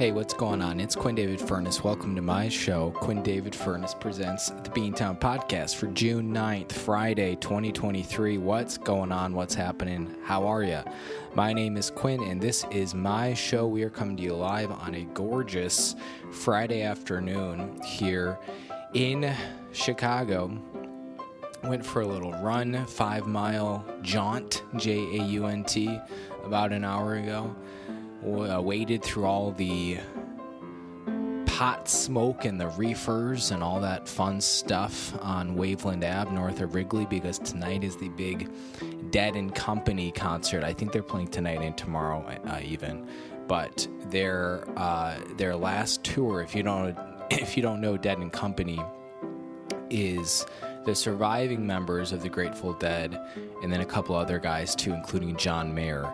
Hey, what's going on? It's Quinn David Furness. Welcome to my show. Quinn David Furness presents the Beantown Podcast for June 9th, Friday, 2023. What's going on? What's happening? How are you? My name is Quinn, and this is my show. We are coming to you live on a gorgeous Friday afternoon here in Chicago. Went for a little run, five mile jaunt, J A U N T, about an hour ago uh, waded through all the pot smoke and the reefers and all that fun stuff on Waveland Ave north of Wrigley because tonight is the big Dead and Company concert. I think they're playing tonight and tomorrow uh, even. But their uh, their last tour, if you don't if you don't know Dead and Company, is the surviving members of the Grateful Dead and then a couple other guys too, including John Mayer.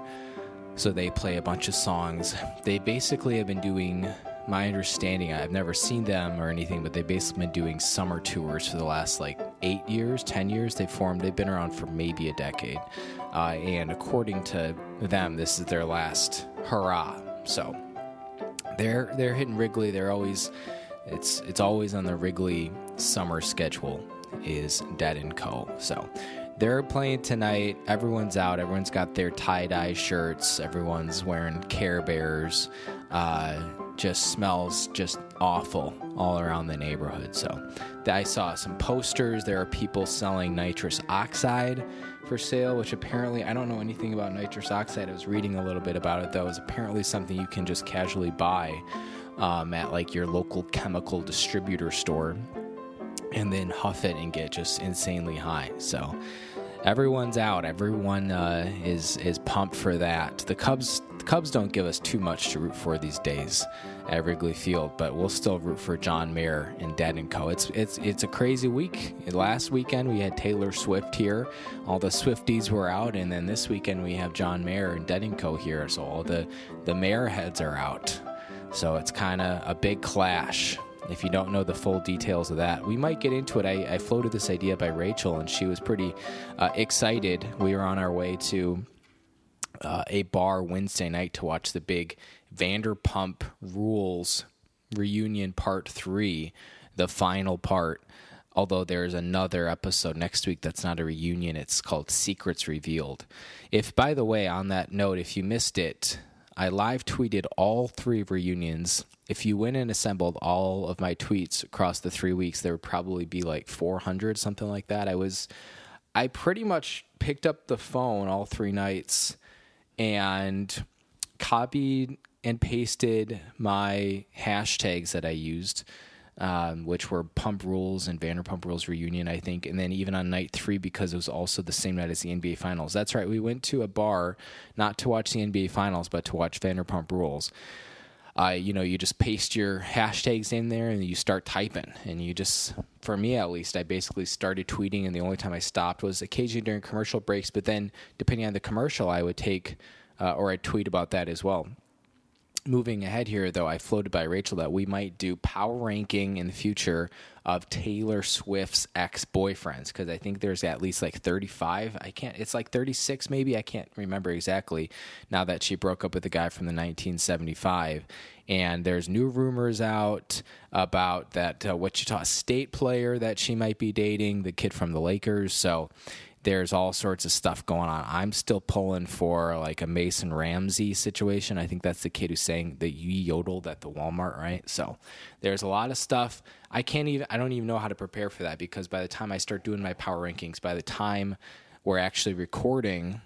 So they play a bunch of songs. They basically have been doing, my understanding, I've never seen them or anything, but they've basically been doing summer tours for the last like eight years, 10 years. They've formed, they've been around for maybe a decade. Uh, and according to them, this is their last hurrah. So they're, they're hitting Wrigley. They're always, it's, it's always on the Wrigley summer schedule is Dead and Co. So they're playing tonight. Everyone's out. Everyone's got their tie dye shirts. Everyone's wearing Care Bears. Uh, just smells just awful all around the neighborhood. So I saw some posters. There are people selling nitrous oxide for sale, which apparently I don't know anything about nitrous oxide. I was reading a little bit about it though. It's apparently something you can just casually buy um, at like your local chemical distributor store and then huff it and get just insanely high. So everyone's out. Everyone uh, is is pumped for that. The Cubs the Cubs don't give us too much to root for these days at Wrigley Field, but we'll still root for John Mayer and Dead and Co. It's it's it's a crazy week. Last weekend we had Taylor Swift here. All the Swifties were out, and then this weekend we have John Mayer and Dead and Co. here. So all the the Mayer heads are out. So it's kind of a big clash if you don't know the full details of that. We might get into it. I, I floated this idea by Rachel, and she was pretty uh, excited. We were on our way to uh, a bar Wednesday night to watch the big Vanderpump Rules reunion part three, the final part. Although there's another episode next week that's not a reunion, it's called Secrets Revealed. If, by the way, on that note, if you missed it, I live tweeted all three reunions. If you went and assembled all of my tweets across the three weeks, there would probably be like 400, something like that. I was, I pretty much picked up the phone all three nights and copied and pasted my hashtags that I used um, which were Pump Rules and Vanderpump Rules reunion, I think, and then even on night three because it was also the same night as the NBA Finals. That's right, we went to a bar not to watch the NBA Finals, but to watch Vanderpump Rules. Uh, you know, you just paste your hashtags in there and you start typing. And you just, for me at least, I basically started tweeting, and the only time I stopped was occasionally during commercial breaks. But then, depending on the commercial, I would take uh, or I'd tweet about that as well moving ahead here, though, I floated by Rachel that we might do power ranking in the future of Taylor Swift's ex boyfriends because I think there's at least like 35. I can't, it's like 36 maybe. I can't remember exactly now that she broke up with the guy from the 1975. And there's new rumors out about that uh, Wichita State player that she might be dating, the kid from the Lakers. So there's all sorts of stuff going on. I'm still pulling for like a Mason Ramsey situation. I think that's the kid who's saying that you yodeled at the Walmart, right? So there's a lot of stuff. I can't even, I don't even know how to prepare for that because by the time I start doing my power rankings, by the time we're actually recording,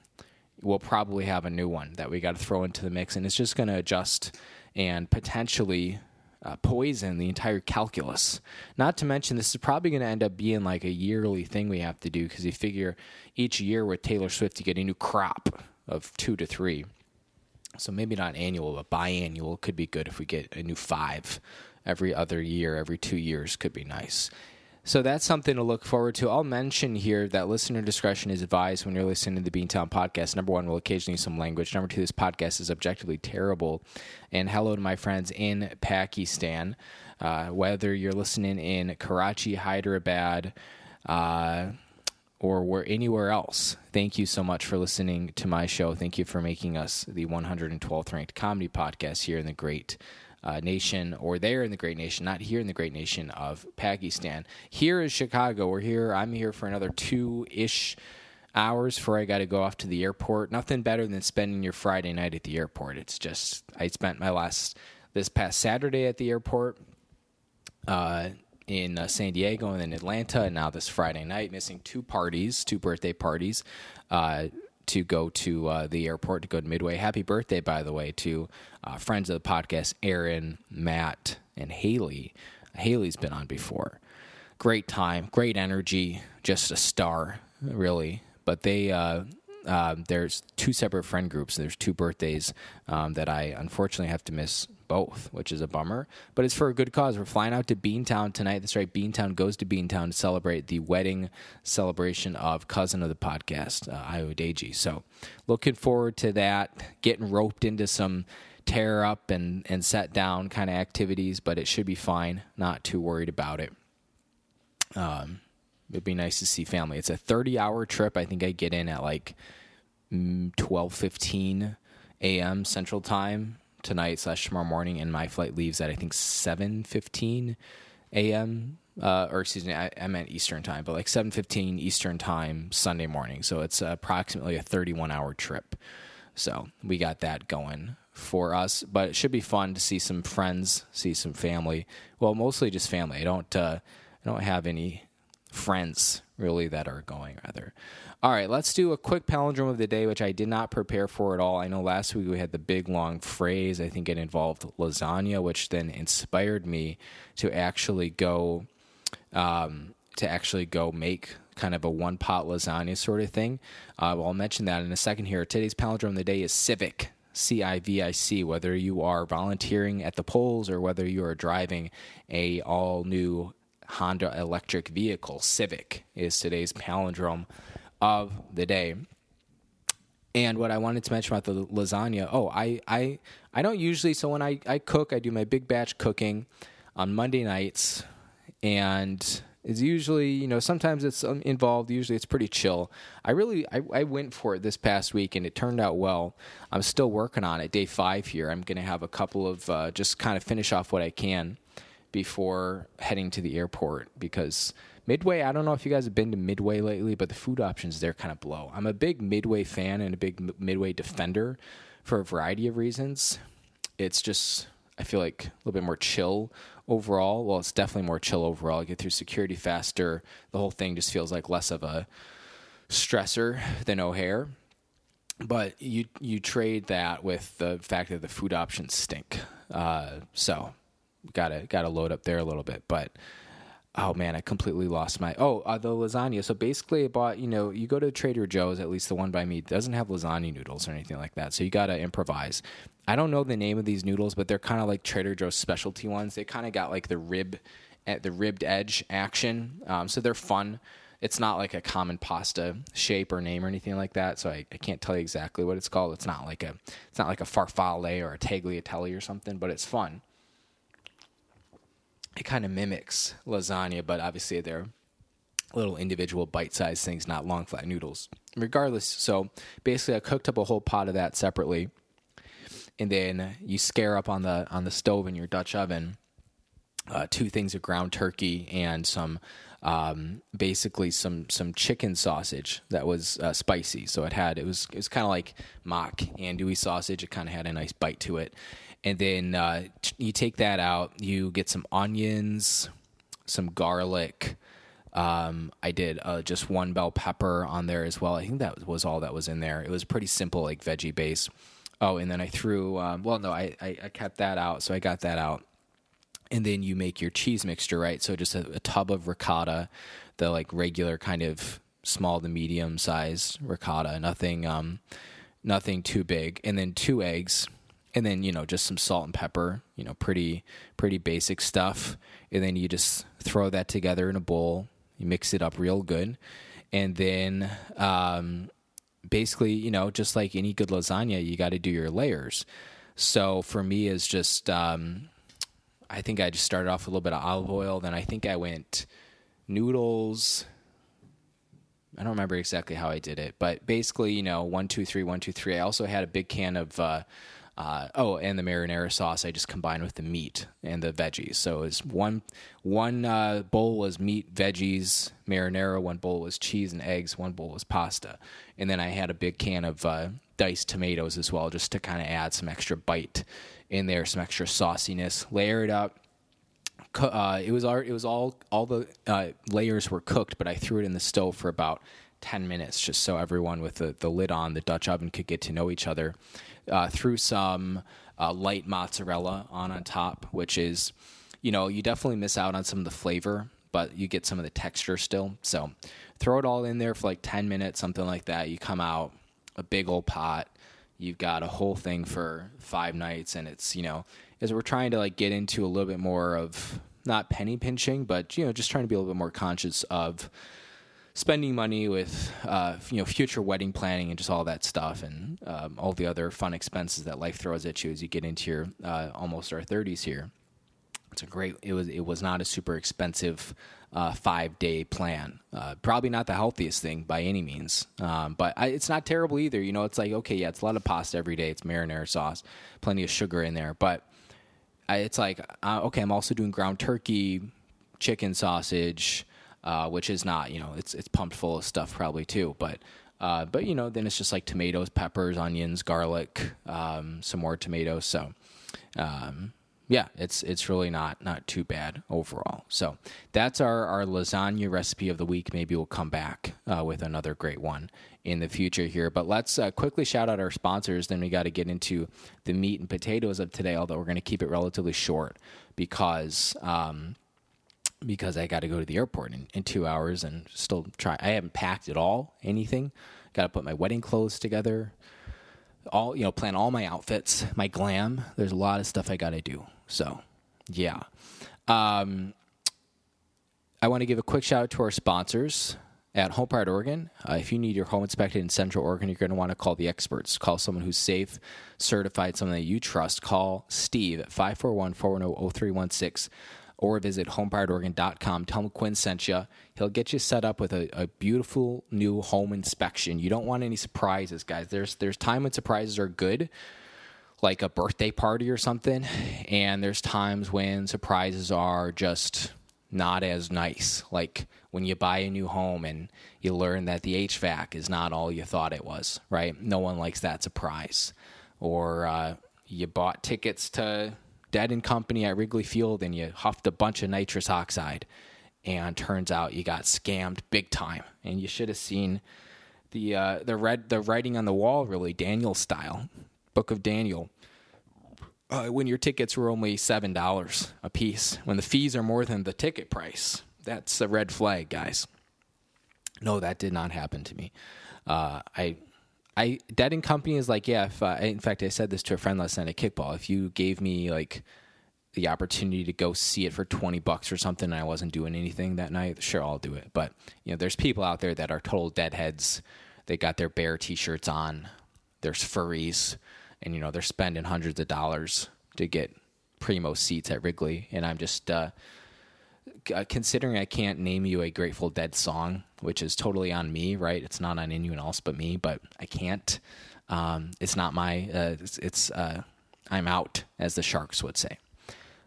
we'll probably have a new one that we got to throw into the mix and it's just going to adjust and potentially uh, poison the entire calculus. Not to mention, this is probably going to end up being like a yearly thing we have to do because you figure each year with Taylor Swift, you get a new crop of two to three. So maybe not annual, but biannual could be good if we get a new five every other year, every two years could be nice. So that's something to look forward to. I'll mention here that listener discretion is advised when you're listening to the Beantown podcast. Number one, we'll occasionally use some language. Number two, this podcast is objectively terrible. And hello to my friends in Pakistan. Uh, whether you're listening in Karachi, Hyderabad, uh, or where anywhere else, thank you so much for listening to my show. Thank you for making us the 112th ranked comedy podcast here in the great uh, nation, or there in the great nation, not here in the great nation of Pakistan. Here is Chicago. We're here. I'm here for another two ish hours before I got to go off to the airport. Nothing better than spending your Friday night at the airport. It's just I spent my last this past Saturday at the airport. Uh, in uh, San Diego and then Atlanta, and now this Friday night, missing two parties, two birthday parties, uh, to go to uh, the airport to go to Midway. Happy birthday, by the way, to uh, friends of the podcast, Aaron, Matt, and Haley. Haley's been on before. Great time, great energy, just a star, really. But they uh, um, there's two separate friend groups. There's two birthdays um, that I unfortunately have to miss both, which is a bummer. But it's for a good cause. We're flying out to Beantown tonight. That's right. Beantown goes to Beantown to celebrate the wedding celebration of cousin of the podcast, uh, Iodeji. So looking forward to that. Getting roped into some tear up and, and set down kind of activities, but it should be fine. Not too worried about it. Um, it'd be nice to see family. It's a 30 hour trip. I think I get in at like 12:15 mm, a.m. Central Time tonight slash tomorrow morning, and my flight leaves at I think 7:15 a.m. Uh, or excuse me, I, I, meant Eastern time, but like 7:15 Eastern time Sunday morning. So it's approximately a 31 hour trip. So we got that going for us, but it should be fun to see some friends, see some family. Well, mostly just family. I don't uh, I don't have any friends really that are going rather. All right, let's do a quick palindrome of the day, which I did not prepare for at all. I know last week we had the big long phrase. I think it involved lasagna, which then inspired me to actually go um, to actually go make kind of a one pot lasagna sort of thing. Uh, well, I'll mention that in a second here. Today's palindrome of the day is civic. C I V I C. Whether you are volunteering at the polls or whether you are driving a all new Honda electric vehicle. Civic is today's palindrome of the day. And what I wanted to mention about the lasagna, oh, I I I don't usually so when I, I cook, I do my big batch cooking on Monday nights and it's usually, you know, sometimes it's um, involved, usually it's pretty chill. I really I, I went for it this past week and it turned out well. I'm still working on it. Day 5 here. I'm going to have a couple of uh, just kind of finish off what I can before heading to the airport because Midway, I don't know if you guys have been to Midway lately, but the food options there kind of blow. I'm a big Midway fan and a big Midway defender for a variety of reasons. It's just, I feel like a little bit more chill overall. Well, it's definitely more chill overall. I get through security faster. The whole thing just feels like less of a stressor than O'Hare. But you you trade that with the fact that the food options stink. Uh, so gotta gotta load up there a little bit. But oh man, I completely lost my oh uh, the lasagna. So basically, I bought you know you go to Trader Joe's, at least the one by me doesn't have lasagna noodles or anything like that. So you gotta improvise. I don't know the name of these noodles, but they're kind of like Trader Joe's specialty ones. They kind of got like the rib at eh, the ribbed edge action, um, so they're fun. It's not like a common pasta shape or name or anything like that, so I, I can't tell you exactly what it's called. It's not like a it's not like a farfalle or a tagliatelle or something, but it's fun it kind of mimics lasagna, but obviously they're little individual bite-sized things, not long flat noodles. Regardless, so basically I cooked up a whole pot of that separately, and then you scare up on the on the stove in your Dutch oven uh, two things of ground turkey and some um, basically some some chicken sausage that was uh, spicy. So it had it was it was kind of like mock andouille sausage. It kind of had a nice bite to it, and then uh, t- you take that out. You get some onions, some garlic. Um, I did uh, just one bell pepper on there as well. I think that was all that was in there. It was pretty simple, like veggie base. Oh, and then I threw. Um, well, no, I, I, I kept that out, so I got that out. And then you make your cheese mixture, right? So just a, a tub of ricotta, the like regular kind of small to medium sized ricotta, nothing, um, nothing too big, and then two eggs and then you know just some salt and pepper you know pretty pretty basic stuff. And then you just throw that together in a bowl. You mix it up real good. And then um, basically you know just like any good lasagna you got to do your layers. So for me is just um, i think i just started off with a little bit of olive oil. Then i think i went noodles. I don't remember exactly how I did it, but basically, you know, one, two, three, one, two, three. I also had a big can of uh, Uh, oh, and the marinara sauce I just combined with the meat and the veggies. So it was one one uh, bowl was meat, veggies, marinara. One bowl was cheese and eggs. One bowl was pasta, and then I had a big can of uh, diced tomatoes as well, just to kind of add some extra bite in there, some extra sauciness. Layer it up. Uh, it was all, it was all all the uh, layers were cooked, but I threw it in the stove for about 10 minutes just so everyone with the, the lid on the Dutch oven could get to know each other. Uh, threw some uh, light mozzarella on on top, which is, you know, you definitely miss out on some of the flavor, but you get some of the texture still. So throw it all in there for like 10 minutes, something like that. You come out a big old pot. You've got a whole thing for five nights, and it's you know as we're trying to like get into a little bit more of not penny pinching, but you know just trying to be a little bit more conscious of spending money with uh, you know future wedding planning and just all that stuff and um, all the other fun expenses that life throws at you as you get into your uh, almost our 30s here. It's a great. It was. It was not a super expensive uh, five day plan. Uh, probably not the healthiest thing by any means, um, but I, it's not terrible either. You know, it's like okay, yeah, it's a lot of pasta every day. It's marinara sauce, plenty of sugar in there, but I, it's like uh, okay, I'm also doing ground turkey, chicken sausage, uh, which is not you know it's it's pumped full of stuff probably too, but. Uh, but you know, then it's just like tomatoes, peppers, onions, garlic, um, some more tomatoes. So, um, yeah, it's it's really not not too bad overall. So that's our our lasagna recipe of the week. Maybe we'll come back uh, with another great one in the future here. But let's uh, quickly shout out our sponsors. Then we got to get into the meat and potatoes of today. Although we're going to keep it relatively short because. Um, because I got to go to the airport in, in two hours and still try. I haven't packed at all, anything. Got to put my wedding clothes together, all you know, plan all my outfits, my glam. There's a lot of stuff I got to do. So, yeah. Um, I want to give a quick shout out to our sponsors at Home Pride Oregon. Uh, if you need your home inspected in Central Oregon, you're going to want to call the experts. Call someone who's safe, certified, someone that you trust. Call Steve at 541 410 0316 or visit homeprideoregon.com. Tell him Quinn sent you. He'll get you set up with a, a, beautiful new home inspection. You don't want any surprises, guys. There's there's time when surprises are good, like a birthday party or something, and there's times when surprises are just not as nice. Like when you buy a new home and you learn that the HVAC is not all you thought it was, right? No one likes that surprise. Or uh, you bought tickets to Dead and Company at Wrigley Field and you huffed a bunch of nitrous oxide and turns out you got scammed big time. And you should have seen the uh, the red the writing on the wall really Daniel style book of Daniel. Uh, when your tickets were only seven dollars a piece when the fees are more than the ticket price that's a red flag guys. No that did not happen to me. Uh, I I Dead and Company is like, yeah. If uh, in fact, I said this to a friend last night at kickball. If you gave me like the opportunity to go see it for twenty bucks or something, and I wasn't doing anything that night, sure, I'll do it. But you know, there's people out there that are total deadheads. They got their bear T-shirts on. There's furries, and you know they're spending hundreds of dollars to get primo seats at Wrigley, and I'm just. Uh, uh, considering I can't name you a Grateful Dead song, which is totally on me, right? It's not on anyone else but me, but I can't. Um, it's not my. Uh, it's. it's uh, I'm out, as the Sharks would say.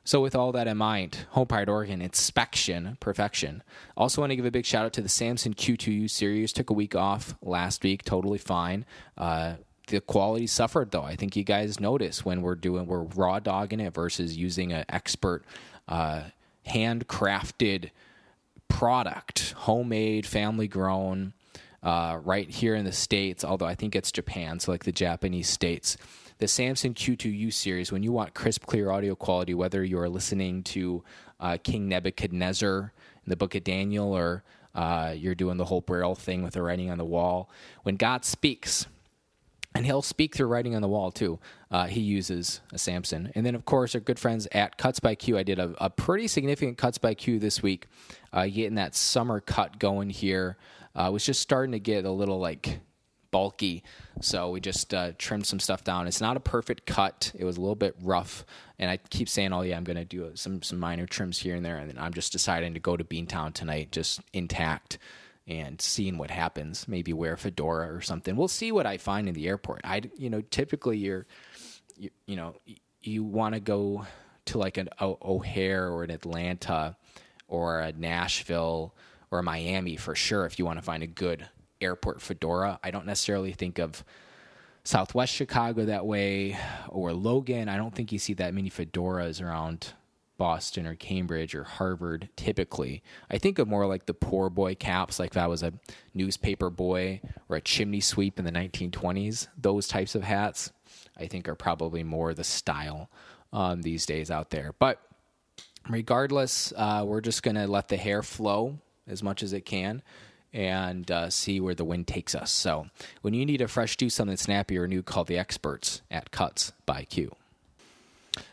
So, with all that in mind, Home Pride Oregon inspection perfection. Also, want to give a big shout out to the Samson Q2U series. Took a week off last week, totally fine. Uh, the quality suffered though. I think you guys notice when we're doing we're raw dogging it versus using an expert uh, handcrafted product, homemade, family grown, uh, right here in the States, although I think it's Japan, so like the Japanese states. The Samson Q2U series, when you want crisp, clear audio quality, whether you're listening to uh, King Nebuchadnezzar in the book of Daniel or uh, you're doing the whole Braille thing with the writing on the wall, when God speaks, and he'll speak through writing on the wall too. Uh, he uses a Samson, and then of course our good friends at Cuts by Q. I did a, a pretty significant Cuts by Q this week, uh, getting that summer cut going here. Uh, was just starting to get a little like bulky, so we just uh, trimmed some stuff down. It's not a perfect cut; it was a little bit rough, and I keep saying, "Oh yeah, I'm going to do some some minor trims here and there," and then I'm just deciding to go to Beantown tonight, just intact and seeing what happens. Maybe wear a fedora or something. We'll see what I find in the airport. I, you know, typically you're you, you know, you want to go to like an o- O'Hare or an Atlanta or a Nashville or a Miami for sure if you want to find a good airport fedora. I don't necessarily think of Southwest Chicago that way or Logan. I don't think you see that many fedoras around Boston or Cambridge or Harvard typically. I think of more like the poor boy caps, like if I was a newspaper boy or a chimney sweep in the 1920s. Those types of hats, I think, are probably more the style um, these days out there. But regardless, uh, we're just going to let the hair flow as much as it can and uh, see where the wind takes us. So, when you need a fresh do something snappy or new, call the experts at Cuts by Q.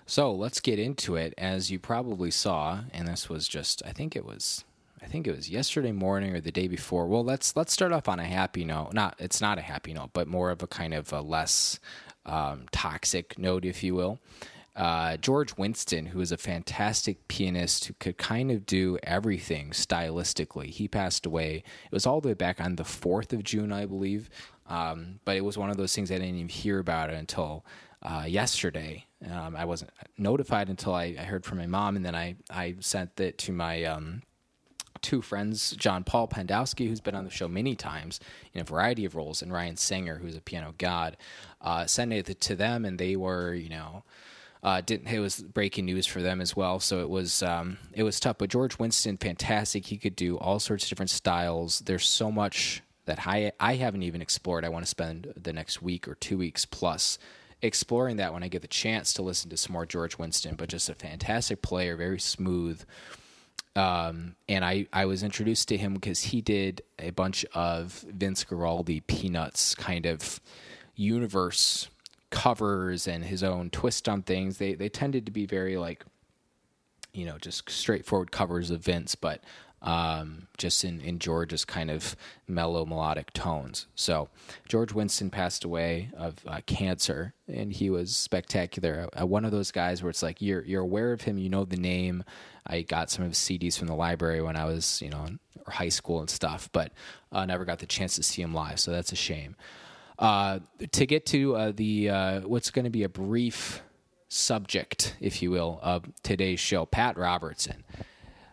So let's get into it. As you probably saw, and this was just, I think it was, I think it was yesterday morning or the day before. Well, let's let's start off on a happy note. Not, it's not a happy note, but more of a kind of a less um, toxic note, if you will uh, George Winston, who is a fantastic pianist who could kind of do everything stylistically. He passed away. It was all the way back on the 4th of June, I believe. Um, but it was one of those things I didn't even hear about it until uh, yesterday. Um, I wasn't notified until I, I, heard from my mom, and then I, I sent it to my um, two friends, John Paul Pandowski, who's been on the show many times in a variety of roles, and Ryan Sanger, who's a piano god. Uh, sent it to them, and they were, you know, uh, didn't it was breaking news for them as well, so it was um, it was tough. But George Winston, fantastic. He could do all sorts of different styles. There's so much that I I haven't even explored. I want to spend the next week or two weeks plus exploring that when I get the chance to listen to some more George Winston. But just a fantastic player, very smooth. Um, and I, I was introduced to him because he did a bunch of Vince Guaraldi Peanuts kind of universe covers and his own twist on things. They they tended to be very like, you know, just straightforward covers of Vince, but um, just in, in George's kind of mellow melodic tones. So George Winston passed away of uh, cancer, and he was spectacular. Uh, one of those guys where it's like you're you're aware of him, you know the name. I got some of his CDs from the library when I was you know in high school and stuff, but uh, never got the chance to see him live. So that's a shame. Uh, to get to uh, the uh, what's going to be a brief subject, if you will, of today's show, Pat Robertson,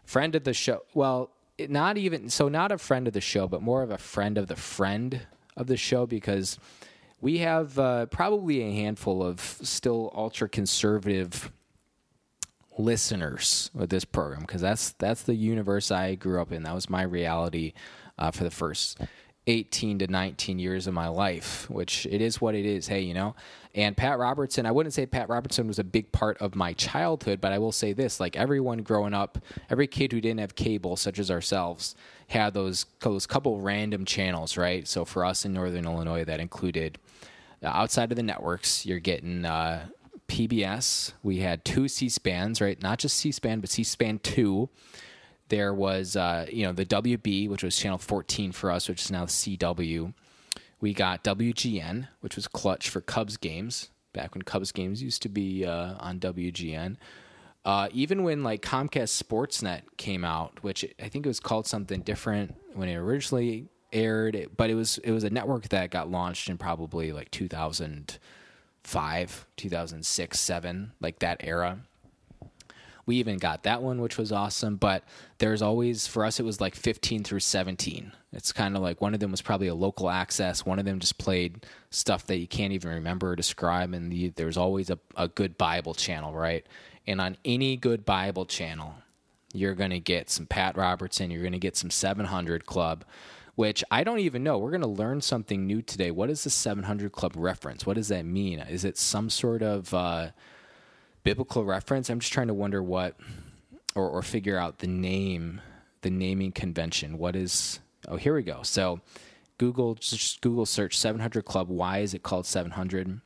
friend of the show. Well, not even so, not a friend of the show, but more of a friend of the friend of the show because we have uh, probably a handful of still ultra conservative listeners with this program because that's that's the universe I grew up in. That was my reality uh, for the first 18 to 19 years of my life, which it is what it is. Hey, you know, and Pat Robertson, I wouldn't say Pat Robertson was a big part of my childhood, but I will say this like everyone growing up, every kid who didn't have cable, such as ourselves, had those, those couple random channels, right? So for us in Northern Illinois, that included uh, outside of the networks, you're getting uh, PBS. We had two C SPANs, right? Not just C SPAN, but C SPAN 2 there was uh, you know the WB, which was channel 14 for us, which is now the CW. We got WGN, which was clutch for Cubs games back when Cubs games used to be uh, on WGN. Uh, even when like Comcast Sportsnet came out, which I think it was called something different when it originally aired, but it was it was a network that got launched in probably like 2005, 2006, seven, like that era. We even got that one, which was awesome. But there's always, for us, it was like 15 through 17. It's kind of like one of them was probably a local access. One of them just played stuff that you can't even remember or describe. And the, there's always a, a good Bible channel, right? And on any good Bible channel, you're going to get some Pat Robertson, you're going to get some 700 Club which I don't even know. We're going to learn something new today. What is the 700 Club reference? What does that mean? Is it some sort of uh, biblical reference. I'm just trying to wonder what, or, or figure out the name, the naming convention. What is? Oh, here we go. So, Google just Google search 700 Club. Why is it called 700?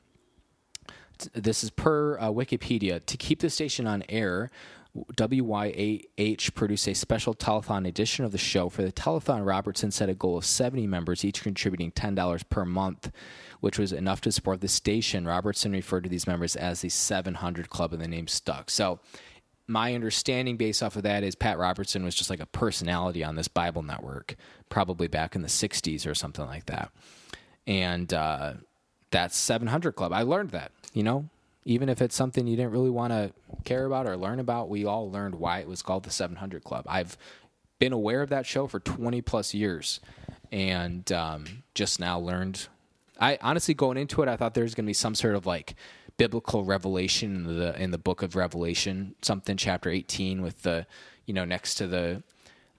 This is per uh, Wikipedia. To keep the station on air, WYAH produced a special telethon edition of the show. For the telethon, Robertson set a goal of 70 members, each contributing $10 per month which was enough to support the station. Robertson referred to these members as the 700 Club, and the name stuck. So, my understanding based off of that is Pat Robertson was just like a personality on this Bible network, probably back in the 60s or something like that. And uh, that's 700 Club. I learned that, you know, even if it's something you didn't really want to care about or learn about. We all learned why it was called the 700 Club. I've been aware of that show for 20 plus years, and um, just now learned. I honestly going into it, I thought there was going to be some sort of like biblical revelation in the in the book of Revelation, something chapter 18 with the you know next to the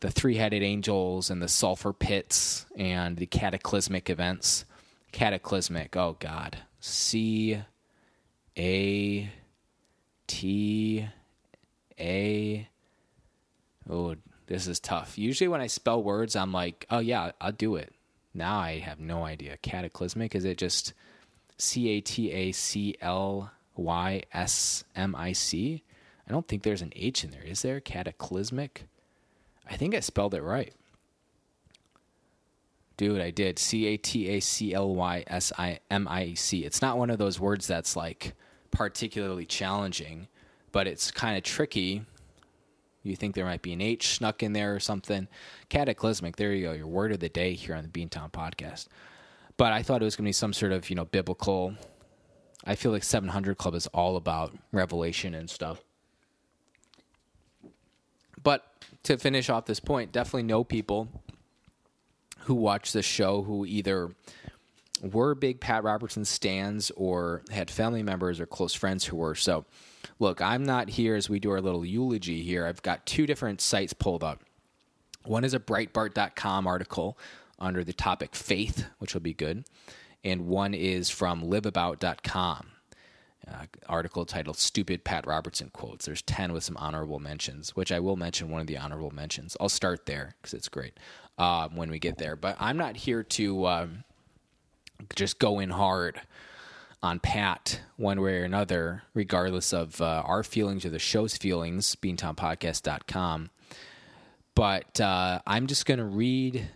the three-headed angels and the sulfur pits and the cataclysmic events. Cataclysmic. Oh god. C A T A Oh, this is tough. Usually when I spell words, I'm like, "Oh yeah, I'll do it." Now I have no idea. Cataclysmic is it just C A T A C L Y S M I C? I don't think there's an H in there. Is there? Cataclysmic? I think I spelled it right. Dude, I did. C A T A C L Y S I M I C. It's not one of those words that's like particularly challenging, but it's kind of tricky. You think there might be an H snuck in there or something. Cataclysmic. There you go. Your word of the day here on the Beantown podcast. But I thought it was going to be some sort of, you know, biblical. I feel like 700 Club is all about revelation and stuff. But to finish off this point, definitely know people who watch the show who either were big Pat Robertson stands or had family members or close friends who were. So, look, I'm not here as we do our little eulogy here. I've got two different sites pulled up. One is a Breitbart.com article under the topic faith, which will be good, and one is from liveabout.com uh, article titled Stupid Pat Robertson Quotes. There's 10 with some honorable mentions, which I will mention one of the honorable mentions. I'll start there because it's great uh, when we get there. But I'm not here to um, just go in hard on Pat one way or another, regardless of uh, our feelings or the show's feelings, beantownpodcast.com. But uh, I'm just going to read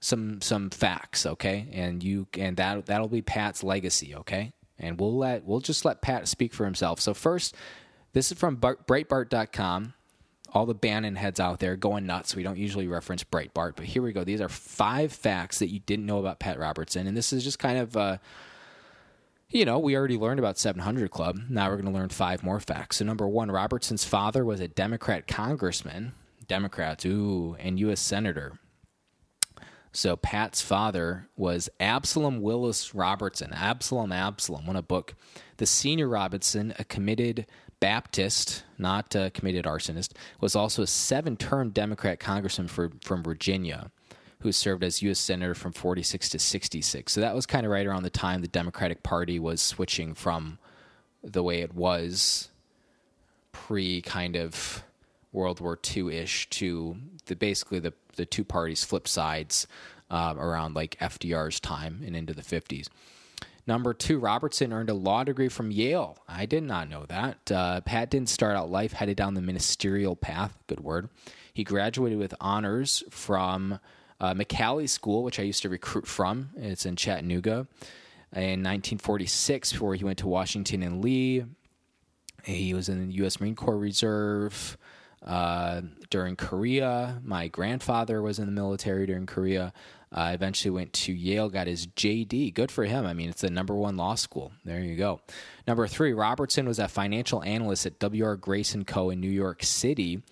some some facts, okay? And you and that that'll be Pat's legacy, okay? and we'll let we'll just let Pat speak for himself. So first, this is from Breitbart.com. All the Bannon heads out there going nuts. We don't usually reference Breitbart, but here we go. These are five facts that you didn't know about Pat Robertson, and this is just kind of. Uh, you know, we already learned about 700 Club. Now we're going to learn five more facts. So, number one, Robertson's father was a Democrat congressman, Democrats, ooh, and U.S. Senator. So Pat's father was Absalom Willis Robertson. Absalom Absalom, won a book. The senior Robertson, a committed Baptist, not a committed arsonist, was also a seven-term Democrat congressman for, from Virginia, who served as U.S. senator from 46 to 66. So that was kind of right around the time the Democratic Party was switching from the way it was pre kind of World War II ish to the basically the the two parties flip sides uh, around like FDR's time and into the 50s. Number two, Robertson earned a law degree from Yale. I did not know that. Uh, Pat didn't start out life headed down the ministerial path. Good word. He graduated with honors from uh, McCallie School, which I used to recruit from. It's in Chattanooga. In 1946, before he went to Washington and Lee, he was in the U.S. Marine Corps Reserve. Uh, during Korea. My grandfather was in the military during Korea. Uh, eventually went to Yale, got his JD. Good for him. I mean, it's the number one law school. There you go. Number three, Robertson was a financial analyst at W.R. Grace & Co. in New York City.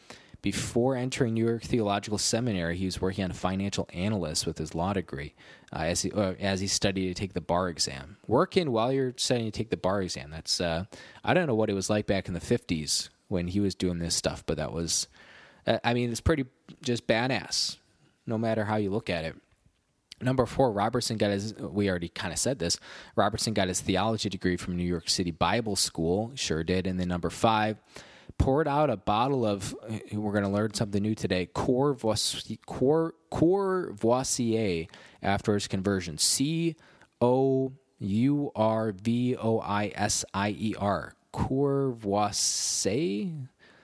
Before entering New York Theological Seminary, he was working on a financial analyst with his law degree uh, as, he, uh, as he studied to take the bar exam. Working while you're studying to take the bar exam. That's uh, I don't know what it was like back in the 50s when he was doing this stuff, but that was, uh, I mean, it's pretty just badass, no matter how you look at it. Number four, Robertson got his, we already kind of said this, Robertson got his theology degree from New York City Bible School, sure did. And then number five, poured out a bottle of, uh, we're going to learn something new today, Courvoisier, after his conversion. C O U R V O I S I E R. Courvoisier,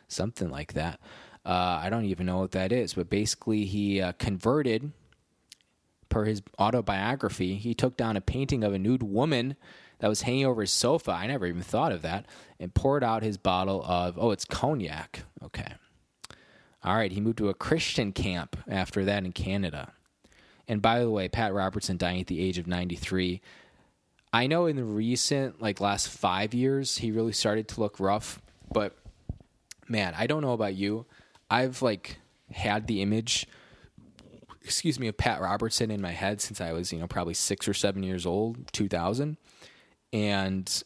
something like that. Uh, I don't even know what that is, but basically he uh, converted, per his autobiography, he took down a painting of a nude woman that was hanging over his sofa. I never even thought of that, and poured out his bottle of oh, it's cognac. Okay, all right. He moved to a Christian camp after that in Canada. And by the way, Pat Robertson dying at the age of 93 I know in the recent, like last five years, he really started to look rough. But man, I don't know about you. I've like had the image, excuse me, of Pat Robertson in my head since I was, you know, probably six or seven years old, 2000. And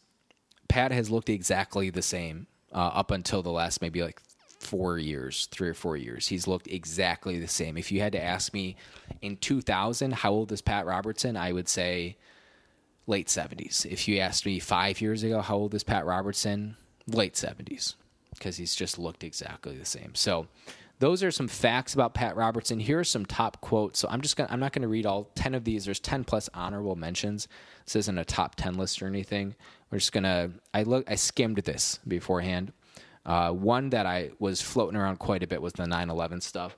Pat has looked exactly the same uh, up until the last maybe like four years, three or four years. He's looked exactly the same. If you had to ask me in 2000, how old is Pat Robertson? I would say late 70s. If you asked me five years ago, how old is Pat Robertson? Late 70s, because he's just looked exactly the same. So, those are some facts about Pat Robertson. Here are some top quotes. So I'm just gonna I'm not gonna read all ten of these. There's ten plus honorable mentions. This isn't a top ten list or anything. We're just gonna I look I skimmed this beforehand. Uh, one that I was floating around quite a bit was the 9/11 stuff.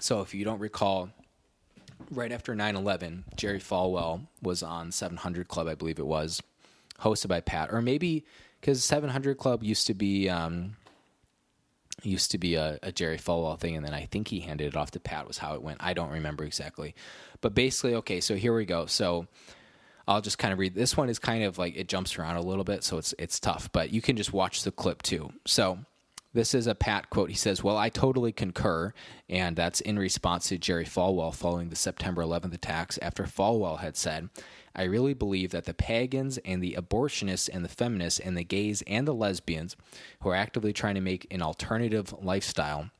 So if you don't recall, right after 9/11, Jerry Falwell was on 700 Club, I believe it was, hosted by Pat, or maybe because 700 Club used to be um, used to be a, a, Jerry Falwell thing, and then I think he handed it off to Pat. Was how it went. I don't remember exactly, but basically, okay. So here we go. So I'll just kind of read. This one is kind of like it jumps around a little bit, so it's it's tough. But you can just watch the clip too. So this is a Pat quote. He says, Well, I totally concur. And that's in response to Jerry Falwell following the September 11th attacks after Falwell had said, I really believe that the pagans and the abortionists and the feminists and the gays and the lesbians who are actively trying to make an alternative lifestyle,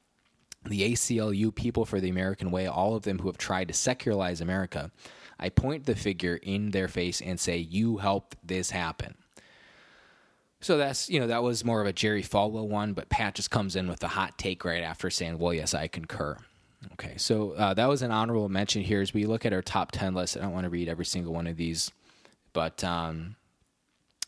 the ACLU people for the American way, all of them who have tried to secularize America, I point the figure in their face and say, You helped this happen. So that's you know that was more of a Jerry Falwell one, but Pat just comes in with a hot take right after saying, "Well, yes, I concur." Okay, so uh, that was an honorable mention here as we look at our top ten list. I don't want to read every single one of these, but um,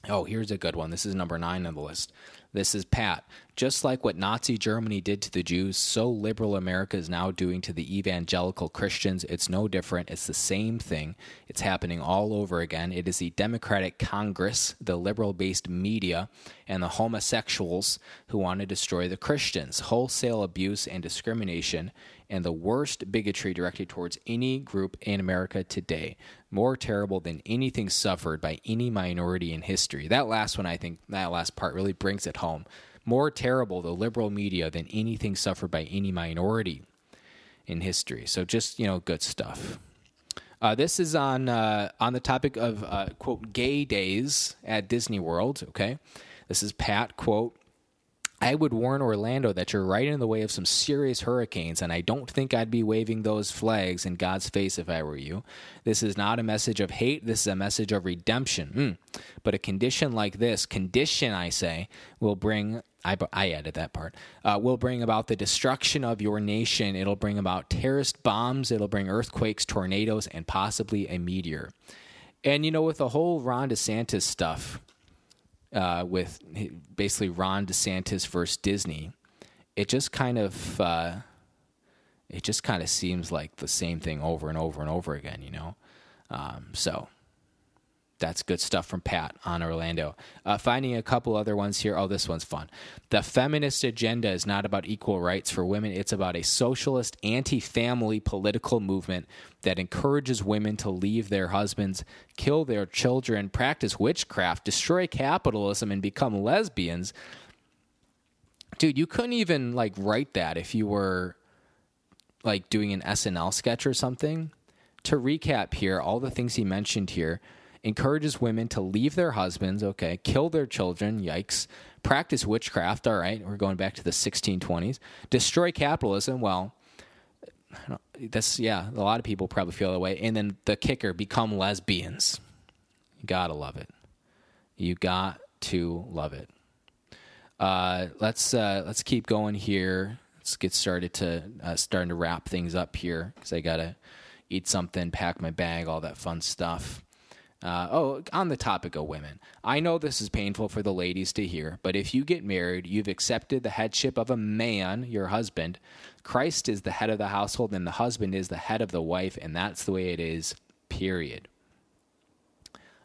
oh, here's a good one. This is number nine on the list. This is Pat. Just like what Nazi Germany did to the Jews, so liberal America is now doing to the evangelical Christians. It's no different. It's the same thing. It's happening all over again. It is the Democratic Congress, the liberal based media, and the homosexuals who want to destroy the Christians. Wholesale abuse and discrimination and the worst bigotry directed towards any group in America today. More terrible than anything suffered by any minority in history. That last one, I think, that last part really brings it home. More terrible, the liberal media, than anything suffered by any minority in history. So just, you know, good stuff. Uh, this is on uh, on the topic of uh, quote gay days at Disney World. Okay, this is Pat quote I would warn Orlando that you're right in the way of some serious hurricanes, and I don't think I'd be waving those flags in God's face if I were you. This is not a message of hate, this is a message of redemption. Mm. But a condition like this, condition, I say, will bring. I, I added that part. Uh, will bring about the destruction of your nation. It'll bring about terrorist bombs. It'll bring earthquakes, tornadoes, and possibly a meteor. And you know, with the whole Ron DeSantis stuff, uh, with basically Ron DeSantis versus Disney, it just kind of uh, it just kind of seems like the same thing over and over and over again, you know. Um, so that's good stuff from Pat on Orlando. Uh, finding a couple other ones here. Oh, this one's fun. The feminist agenda is not about equal rights for women, it's about a socialist, anti family political movement that encourages women to leave their husbands, kill their children, practice witchcraft, destroy capitalism, and become lesbians. Dude, you couldn't even like write that if you were like doing an SNL sketch or something. To recap here, all the things he mentioned here encourages women to leave their husbands, okay, kill their children, yikes, practice witchcraft, all right, we're going back to the 1620s, destroy capitalism, well, that's, yeah, a lot of people probably feel that way. And then the kicker, become lesbians. You gotta love it. You got to love it. Uh, let's uh, let's keep going here. Let's get started to uh, starting to wrap things up here because I gotta eat something, pack my bag, all that fun stuff. Uh, oh, on the topic of women, I know this is painful for the ladies to hear, but if you get married, you've accepted the headship of a man, your husband. Christ is the head of the household, and the husband is the head of the wife, and that's the way it is, period.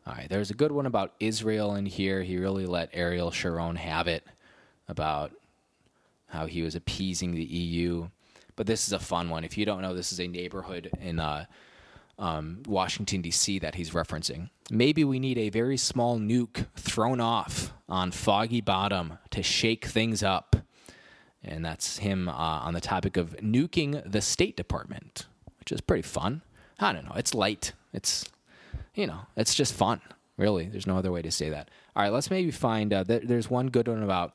All right, there's a good one about Israel in here. He really let Ariel Sharon have it about how he was appeasing the EU. But this is a fun one. If you don't know, this is a neighborhood in uh, um, Washington, D.C., that he's referencing. Maybe we need a very small nuke thrown off on Foggy Bottom to shake things up. And that's him uh, on the topic of nuking the State Department, which is pretty fun. I don't know. It's light. It's, you know, it's just fun, really. There's no other way to say that. All right, let's maybe find, uh, th- there's one good one about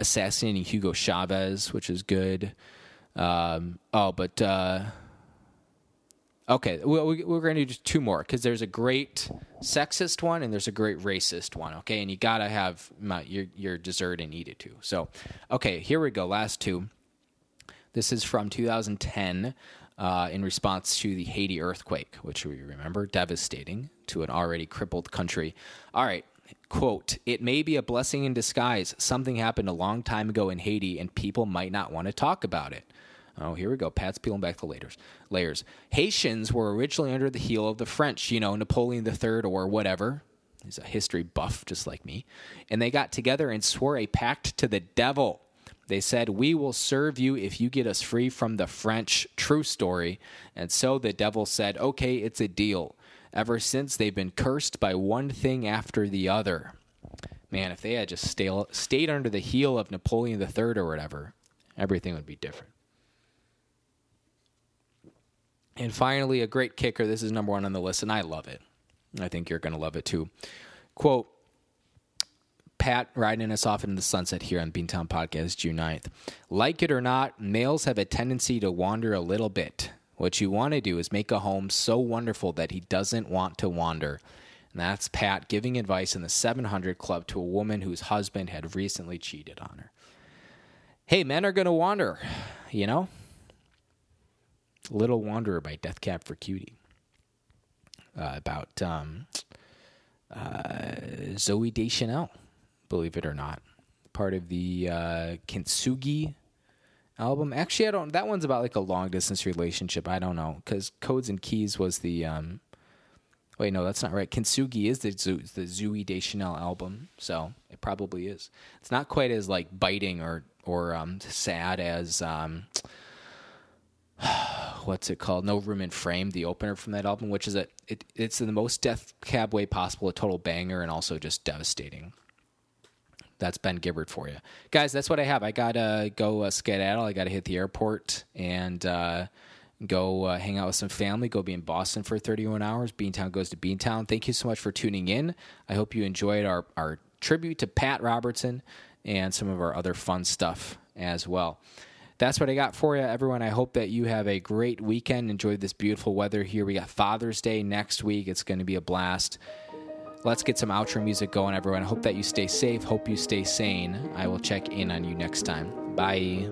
assassinating Hugo Chavez, which is good. Um, oh, but uh, okay, we, we're going to do two more because there's a great sexist one and there's a great racist one. Okay, and you gotta have my, your your dessert and eat it too. So, okay, here we go. Last two. This is from 2010. Uh, in response to the Haiti earthquake, which we remember devastating to an already crippled country. All right, quote, it may be a blessing in disguise. Something happened a long time ago in Haiti, and people might not want to talk about it. Oh, here we go. Pat's peeling back the layers. Layers. Haitians were originally under the heel of the French, you know, Napoleon III or whatever. He's a history buff just like me. And they got together and swore a pact to the devil. They said, We will serve you if you get us free from the French. True story. And so the devil said, Okay, it's a deal. Ever since, they've been cursed by one thing after the other. Man, if they had just stay, stayed under the heel of Napoleon III or whatever, everything would be different. And finally, a great kicker. This is number one on the list, and I love it. I think you're going to love it too. Quote Pat riding us off into the sunset here on Beantown Podcast, June 9th. Like it or not, males have a tendency to wander a little bit. What you want to do is make a home so wonderful that he doesn't want to wander. And that's Pat giving advice in the 700 Club to a woman whose husband had recently cheated on her. Hey, men are going to wander, you know? Little Wanderer by Death Cab for Cutie. Uh, about um, uh, Zooey Deschanel, believe it or not. Part of the uh, Kintsugi album. Actually, I don't. That one's about like a long distance relationship. I don't know because Codes and Keys was the. Um, wait, no, that's not right. Kintsugi is the the Zooey Deschanel album, so it probably is. It's not quite as like biting or or um, sad as. Um, what's it called? No Room in Frame, the opener from that album, which is a it, it's in the most Death Cab way possible, a total banger and also just devastating. That's Ben Gibbard for you, guys. That's what I have. I gotta go uh, skedaddle. I gotta hit the airport and uh, go uh, hang out with some family. Go be in Boston for 31 hours. Beantown goes to Beantown. Thank you so much for tuning in. I hope you enjoyed our our tribute to Pat Robertson and some of our other fun stuff as well that's what I got for you, everyone. I hope that you have a great weekend. Enjoy this beautiful weather here. We got Father's Day next week. It's going to be a blast. Let's get some outro music going, everyone. I hope that you stay safe. Hope you stay sane. I will check in on you next time. Bye.